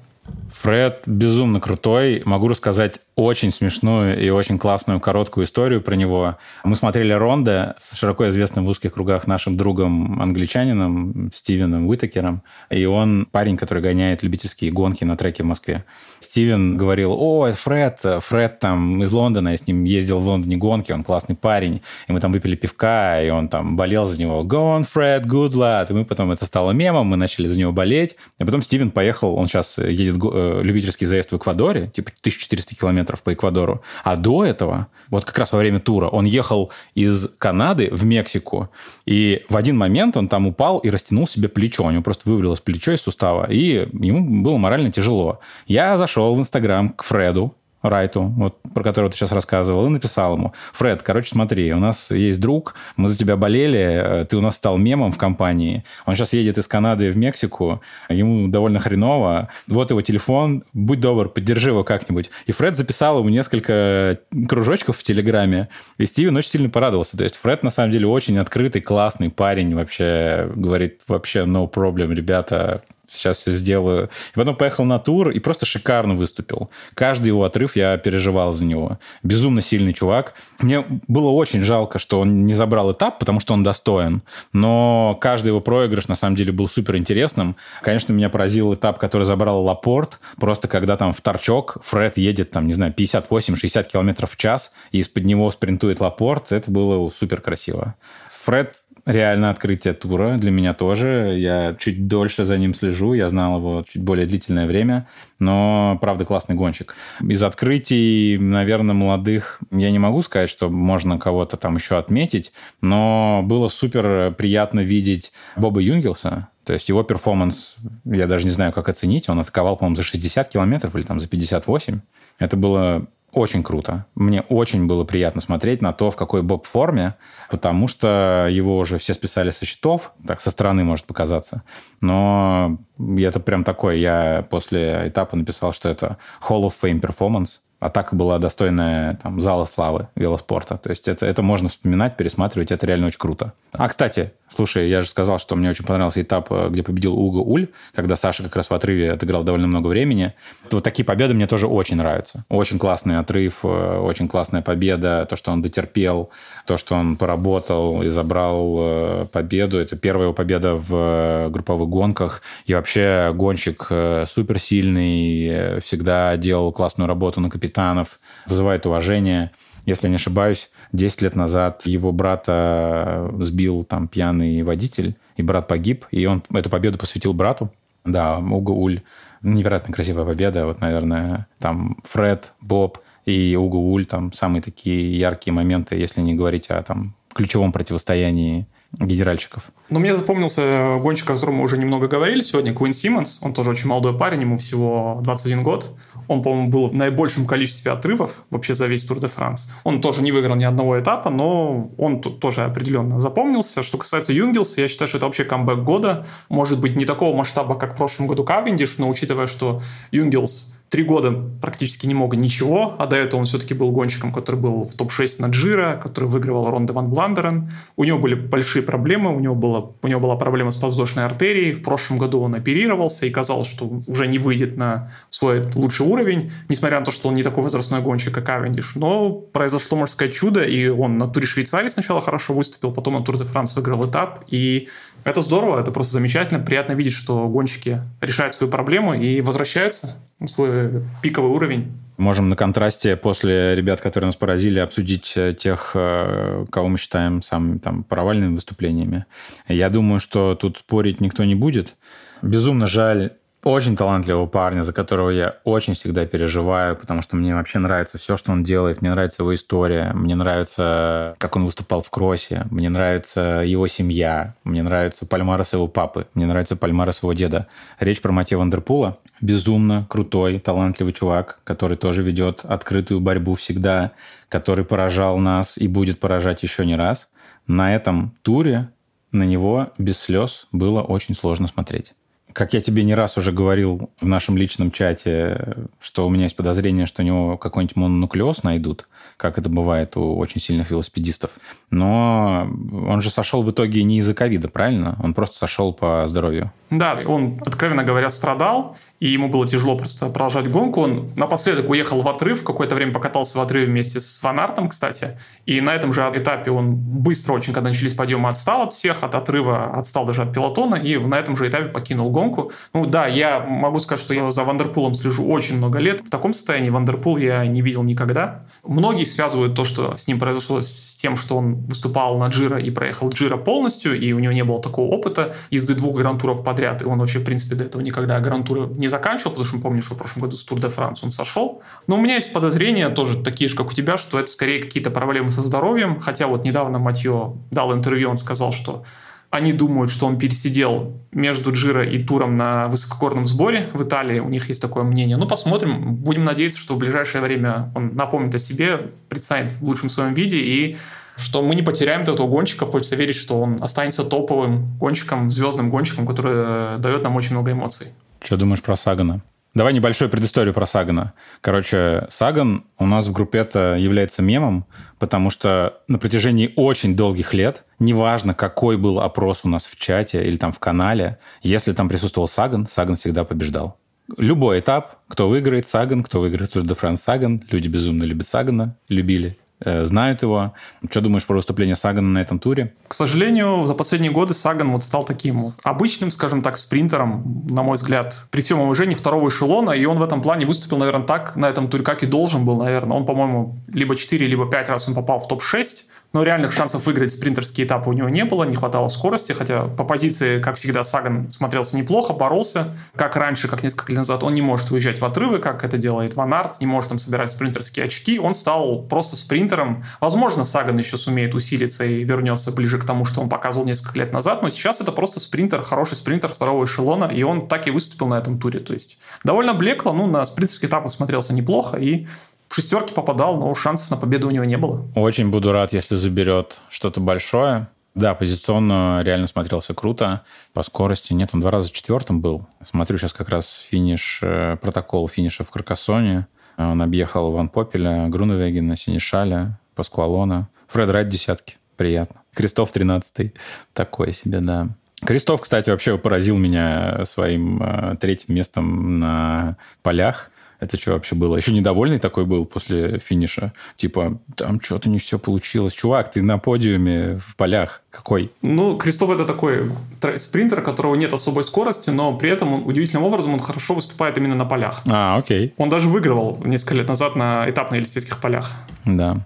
Фред безумно крутой. Могу рассказать очень смешную и очень классную короткую историю про него. Мы смотрели Ронда с широко известным в узких кругах нашим другом англичанином Стивеном Уитакером. И он парень, который гоняет любительские гонки на треке в Москве. Стивен говорил, о, Фред, Фред там из Лондона, я с ним ездил в Лондоне гонки, он классный парень. И мы там выпили пивка, и он там болел за него. Go on, Fred, good luck. И мы потом, это стало мемом, мы начали за него болеть. И потом Стивен поехал, он сейчас едет э, любительский заезд в Эквадоре, типа 1400 километров по Эквадору. А до этого, вот как раз во время тура, он ехал из Канады в Мексику, и в один момент он там упал и растянул себе плечо. У него просто вывалилось плечо из сустава, и ему было морально тяжело. Я зашел в Инстаграм к Фреду, Райту, вот, про которого ты сейчас рассказывал, и написал ему, Фред, короче, смотри, у нас есть друг, мы за тебя болели, э, ты у нас стал мемом в компании, он сейчас едет из Канады в Мексику, ему довольно хреново, вот его телефон, будь добр, поддержи его как-нибудь. И Фред записал ему несколько кружочков в Телеграме, и Стивен очень сильно порадовался. То есть Фред, на самом деле, очень открытый, классный парень, вообще говорит, вообще no problem, ребята, сейчас все сделаю. И потом поехал на тур и просто шикарно выступил. Каждый его отрыв я переживал за него. Безумно сильный чувак. Мне было очень жалко, что он не забрал этап, потому что он достоин. Но каждый его проигрыш на самом деле был супер интересным. Конечно, меня поразил этап, который забрал Лапорт. Просто когда там в торчок Фред едет, там, не знаю, 58-60 километров в час, и из-под него спринтует Лапорт, это было супер красиво. Фред реально открытие тура для меня тоже. Я чуть дольше за ним слежу, я знал его чуть более длительное время, но, правда, классный гонщик. Из открытий, наверное, молодых я не могу сказать, что можно кого-то там еще отметить, но было супер приятно видеть Боба Юнгелса, то есть его перформанс, я даже не знаю, как оценить. Он атаковал, по-моему, за 60 километров или там за 58. Это было очень круто. Мне очень было приятно смотреть на то, в какой Боб форме, потому что его уже все списали со счетов, так со стороны может показаться. Но это прям такое. Я после этапа написал, что это Hall of Fame performance атака была достойная там, зала славы велоспорта. То есть это, это можно вспоминать, пересматривать, это реально очень круто. А, кстати, слушай, я же сказал, что мне очень понравился этап, э, где победил Уго Уль, когда Саша как раз в отрыве отыграл довольно много времени. Вот такие победы мне тоже очень нравятся. Очень классный отрыв, э, очень классная победа, то, что он дотерпел, то, что он поработал и забрал э, победу. Это первая его победа в групповых гонках. И вообще гонщик суперсильный, всегда делал классную работу на капитане капитанов, вызывает уважение. Если не ошибаюсь, 10 лет назад его брата сбил там пьяный водитель, и брат погиб, и он эту победу посвятил брату. Да, Уго Уль. Невероятно красивая победа. Вот, наверное, там Фред, Боб и Уго Уль, там самые такие яркие моменты, если не говорить о там ключевом противостоянии генеральщиков. Но мне запомнился гонщик, о котором мы уже немного говорили сегодня, Куин Симмонс. Он тоже очень молодой парень, ему всего 21 год. Он, по-моему, был в наибольшем количестве отрывов вообще за весь Тур де Франс. Он тоже не выиграл ни одного этапа, но он тут тоже определенно запомнился. Что касается Юнгелса, я считаю, что это вообще камбэк года. Может быть, не такого масштаба, как в прошлом году Кавендиш, но учитывая, что Юнгелс три года практически не мог ничего, а до этого он все-таки был гонщиком, который был в топ-6 на Джира, который выигрывал Ронде Ван Бландерен. У него были большие проблемы, у него, было, у него была проблема с подвздошной артерией. В прошлом году он оперировался и казалось, что уже не выйдет на свой лучший уровень, несмотря на то, что он не такой возрастной гонщик, как Авендиш. Но произошло, можно сказать, чудо, и он на туре Швейцарии сначала хорошо выступил, потом на Тур де Франс выиграл этап, и это здорово, это просто замечательно. Приятно видеть, что гонщики решают свою проблему и возвращаются на свой пиковый уровень. Можем на контрасте после ребят, которые нас поразили, обсудить э, тех, э, кого мы считаем самыми там, провальными выступлениями. Я думаю, что тут спорить никто не будет. Безумно жаль очень талантливого парня, за которого я очень всегда переживаю, потому что мне вообще нравится все, что он делает. Мне нравится его история, мне нравится, как он выступал в кроссе, мне нравится его семья, мне нравится Пальмарес его папы, мне нравится Пальмарес его деда. Речь про Матье Вандерпула. Безумно крутой, талантливый чувак, который тоже ведет открытую борьбу всегда, который поражал нас и будет поражать еще не раз. На этом туре на него без слез было очень сложно смотреть. Как я тебе не раз уже говорил в нашем личном чате, что у меня есть подозрение, что у него какой-нибудь мононуклеоз найдут, как это бывает у очень сильных велосипедистов. Но он же сошел в итоге не из-за ковида, правильно? Он просто сошел по здоровью. Да, он, откровенно говоря, страдал, и ему было тяжело просто продолжать гонку. Он напоследок уехал в отрыв, какое-то время покатался в отрыве вместе с Ван Артом, кстати. И на этом же этапе он быстро очень, когда начались подъемы, отстал от всех, от отрыва отстал даже от пелотона, и на этом же этапе покинул гонку. Ну да, я могу сказать, что я за Вандерпулом слежу очень много лет. В таком состоянии Вандерпул я не видел никогда. Многие связывают то, что с ним произошло с тем, что он выступал на Джиро и проехал Джиро полностью, и у него не было такого опыта езды двух гранд-туров подряд, и он вообще, в принципе, до этого никогда гранд-туры не заканчивал, потому что мы помним, что в прошлом году с Тур де Франс он сошел. Но у меня есть подозрения тоже такие же, как у тебя, что это скорее какие-то проблемы со здоровьем. Хотя вот недавно Матье дал интервью, он сказал, что они думают, что он пересидел между Джиро и Туром на высокогорном сборе в Италии. У них есть такое мнение. Ну, посмотрим. Будем надеяться, что в ближайшее время он напомнит о себе, представит в лучшем своем виде и что мы не потеряем этого гонщика. Хочется верить, что он останется топовым гонщиком, звездным гонщиком, который дает нам очень много эмоций. Что думаешь про Сагана? Давай небольшую предысторию про Сагана. Короче, Саган у нас в группе это является мемом, потому что на протяжении очень долгих лет, неважно, какой был опрос у нас в чате или там в канале, если там присутствовал Саган, Саган всегда побеждал. Любой этап, кто выиграет Саган, кто выиграет Tour de France Саган, люди безумно любят Сагана, любили знают его. Что думаешь про выступление Сагана на этом туре? К сожалению, за последние годы Саган вот стал таким обычным, скажем так, спринтером, на мой взгляд, при всем уважении второго эшелона, и он в этом плане выступил, наверное, так на этом туре, как и должен был, наверное. Он, по-моему, либо 4, либо 5 раз он попал в топ-6, но реальных шансов выиграть спринтерские этапы у него не было, не хватало скорости, хотя по позиции, как всегда, Саган смотрелся неплохо, боролся, как раньше, как несколько лет назад. Он не может выезжать в отрывы, как это делает Ван Арт, не может там собирать спринтерские очки, он стал просто спринтером. Возможно, Саган еще сумеет усилиться и вернется ближе к тому, что он показывал несколько лет назад, но сейчас это просто спринтер, хороший спринтер второго эшелона, и он так и выступил на этом туре. То есть довольно блекло, ну, на спринтерских этапах смотрелся неплохо, и в шестерки попадал, но шансов на победу у него не было. Очень буду рад, если заберет что-то большое. Да, позиционно реально смотрелся круто. По скорости нет, он два раза четвертым был. Смотрю сейчас как раз финиш, э, протокол финиша в Каркасоне. Он объехал Ван Попеля, Груневегена, Синишаля, Паскуалона. Фред Райт десятки. Приятно. Крестов 13 Такой себе, да. Крестов, кстати, вообще поразил меня своим э, третьим местом на полях. Это что вообще было? Еще недовольный такой был после финиша. Типа, там что-то не все получилось. Чувак, ты на подиуме в полях. Какой? Ну, Крестов это такой спринтер, у которого нет особой скорости, но при этом он, удивительным образом он хорошо выступает именно на полях. А, окей. Он даже выигрывал несколько лет назад на этапных елисейских полях. Да.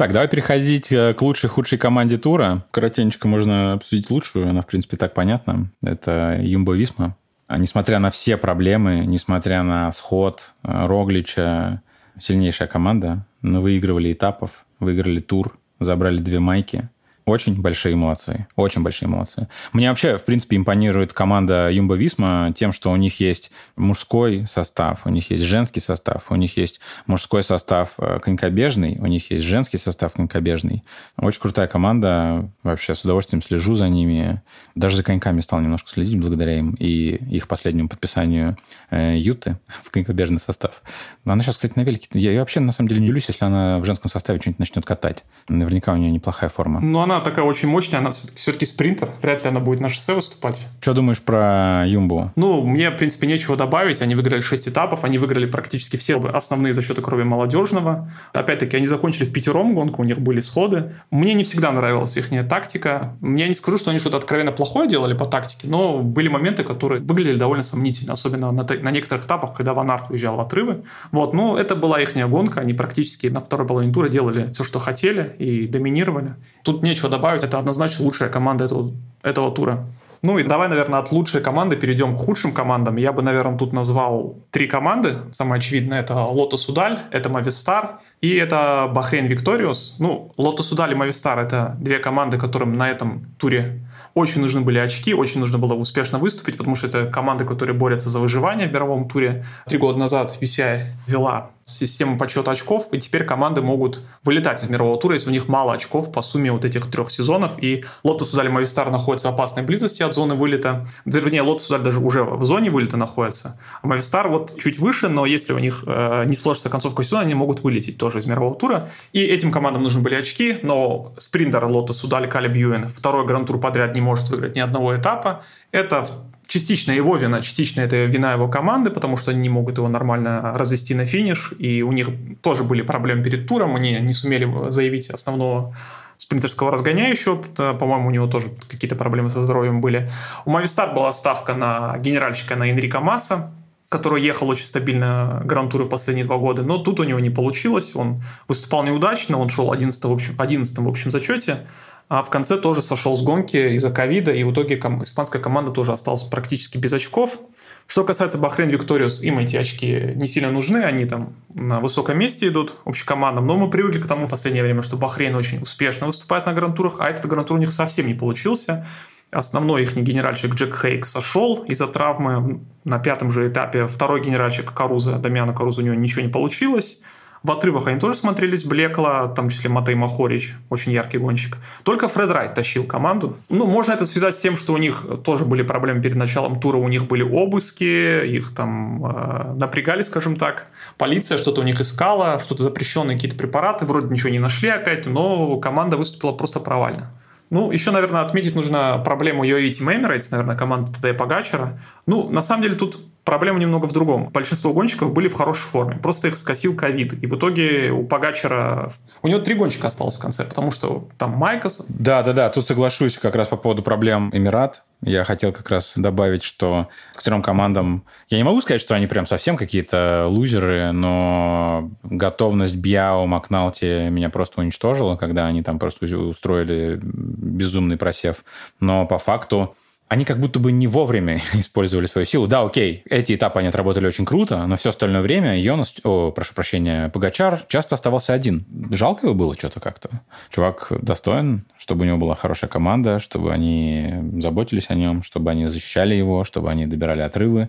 Так, давай переходить э, к лучшей худшей команде тура. Коротенько можно обсудить лучшую, она, в принципе, так понятна. Это Юмбо Висма. А несмотря на все проблемы, несмотря на сход э, Роглича, сильнейшая команда, но выигрывали этапов, выиграли тур, забрали две майки – очень большие молодцы. Очень большие молодцы. Мне вообще, в принципе, импонирует команда Юмба Висма тем, что у них есть мужской состав, у них есть женский состав, у них есть мужской состав э, конькобежный, у них есть женский состав конькобежный. Очень крутая команда. Вообще с удовольствием слежу за ними. Даже за коньками стал немножко следить благодаря им и их последнему подписанию э, Юты в конькобежный состав. Она сейчас, кстати, на велике. Я, я вообще, на самом деле, не люблюсь, если она в женском составе что-нибудь начнет катать. Наверняка у нее неплохая форма. Ну, она такая очень мощная, она все-таки, все-таки спринтер. Вряд ли она будет на шоссе выступать. Что думаешь про Юмбу? Ну, мне, в принципе, нечего добавить. Они выиграли 6 этапов, они выиграли практически все основные за счет крови молодежного. Опять-таки, они закончили в пятером гонку, у них были сходы. Мне не всегда нравилась их тактика. Я не скажу, что они что-то откровенно плохое делали по тактике, но были моменты, которые выглядели довольно сомнительно, особенно на, на некоторых этапах, когда Ван Арт уезжал в отрывы. Вот, ну, это была их гонка, они практически на второй половине тура делали все, что хотели и доминировали. Тут нечего нечего добавить. Это однозначно лучшая команда этого, этого тура. Ну и давай, наверное, от лучшей команды перейдем к худшим командам. Я бы, наверное, тут назвал три команды. Самое очевидное это Лотос Удаль, это Мавистар и это Бахрейн Викториус. Ну, Лотос Удаль и Мавистар это две команды, которым на этом туре очень нужны были очки, очень нужно было успешно выступить, потому что это команды, которые борются за выживание в мировом туре. Три года назад UCI вела систему подсчета очков, и теперь команды могут вылетать из мирового тура, если у них мало очков по сумме вот этих трех сезонов. И Лотос Удаль и Мавистар находятся в опасной близости от зоны вылета. Вернее, Лотос Удаль даже уже в зоне вылета находится. А Мавистар вот чуть выше, но если у них э, не сложится концовка сезона, они могут вылететь тоже из мирового тура. И этим командам нужны были очки, но спринтер Лотос Удаль Калиб Юэн второй гран-тур подряд не может выиграть ни одного этапа. Это частично его вина, частично это вина его команды, потому что они не могут его нормально развести на финиш, и у них тоже были проблемы перед туром, они не сумели заявить основного спринтерского разгоняющего, по-моему, у него тоже какие-то проблемы со здоровьем были. У Мавистар была ставка на генеральщика, на Энрика Масса, который ехал очень стабильно гран-туры в последние два года, но тут у него не получилось, он выступал неудачно, он шел 11 в общем, 11 в общем зачете, а в конце тоже сошел с гонки из-за ковида, и в итоге ком- испанская команда тоже осталась практически без очков. Что касается Бахрейн Викториус, им эти очки не сильно нужны, они там на высоком месте идут общекомандам, но мы привыкли к тому в последнее время, что Бахрейн очень успешно выступает на гран-турах, а этот гран-тур у них совсем не получился. Основной их генеральщик Джек Хейк сошел из-за травмы. На пятом же этапе второй генеральщик Каруза, Дамиана Каруза, у него ничего не получилось. В отрывах они тоже смотрелись блекло, в том числе Матей Махорич, очень яркий гонщик. Только Фред Райт тащил команду. Ну, можно это связать с тем, что у них тоже были проблемы перед началом тура, у них были обыски, их там э, напрягали, скажем так. Полиция что-то у них искала, что-то запрещенные какие-то препараты, вроде ничего не нашли опять, но команда выступила просто провально. Ну, еще, наверное, отметить нужно проблему UAE Team Emirates, наверное, команда ТД Погачера. Ну, на самом деле, тут проблема немного в другом. Большинство гонщиков были в хорошей форме, просто их скосил ковид. И в итоге у Погачера... У него три гонщика осталось в конце, потому что там Майкос... Да-да-да, тут соглашусь как раз по поводу проблем Эмират. Я хотел как раз добавить, что к трем командам... Я не могу сказать, что они прям совсем какие-то лузеры, но готовность Бьяо, Макналти меня просто уничтожила, когда они там просто устроили безумный просев. Но по факту они как будто бы не вовремя использовали свою силу. Да, окей, эти этапы они отработали очень круто, но все остальное время Йонас, о, прошу прощения, Погачар часто оставался один. Жалко его было что-то как-то. Чувак достоин, чтобы у него была хорошая команда, чтобы они заботились о нем, чтобы они защищали его, чтобы они добирали отрывы.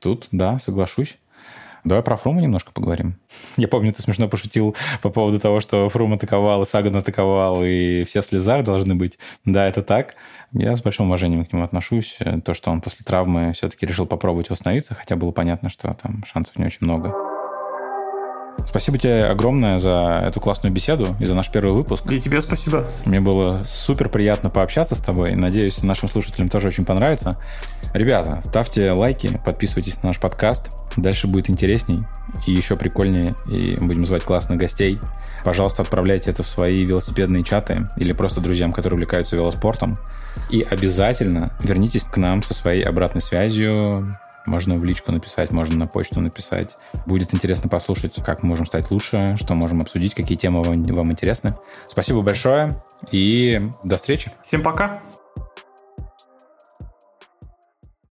Тут, да, соглашусь. Давай про Фрума немножко поговорим. Я помню, ты смешно пошутил по поводу того, что Фрум атаковал, и Саган атаковал, и все в слезах должны быть. Да, это так. Я с большим уважением к нему отношусь. То, что он после травмы все-таки решил попробовать восстановиться, хотя было понятно, что там шансов не очень много. Спасибо тебе огромное за эту классную беседу и за наш первый выпуск. И тебе спасибо. Мне было супер приятно пообщаться с тобой. Надеюсь, нашим слушателям тоже очень понравится. Ребята, ставьте лайки, подписывайтесь на наш подкаст. Дальше будет интересней и еще прикольнее. И будем звать классных гостей. Пожалуйста, отправляйте это в свои велосипедные чаты или просто друзьям, которые увлекаются велоспортом. И обязательно вернитесь к нам со своей обратной связью, можно в личку написать, можно на почту написать. Будет интересно послушать, как мы можем стать лучше, что можем обсудить, какие темы вам, вам интересны. Спасибо большое и до встречи. Всем пока.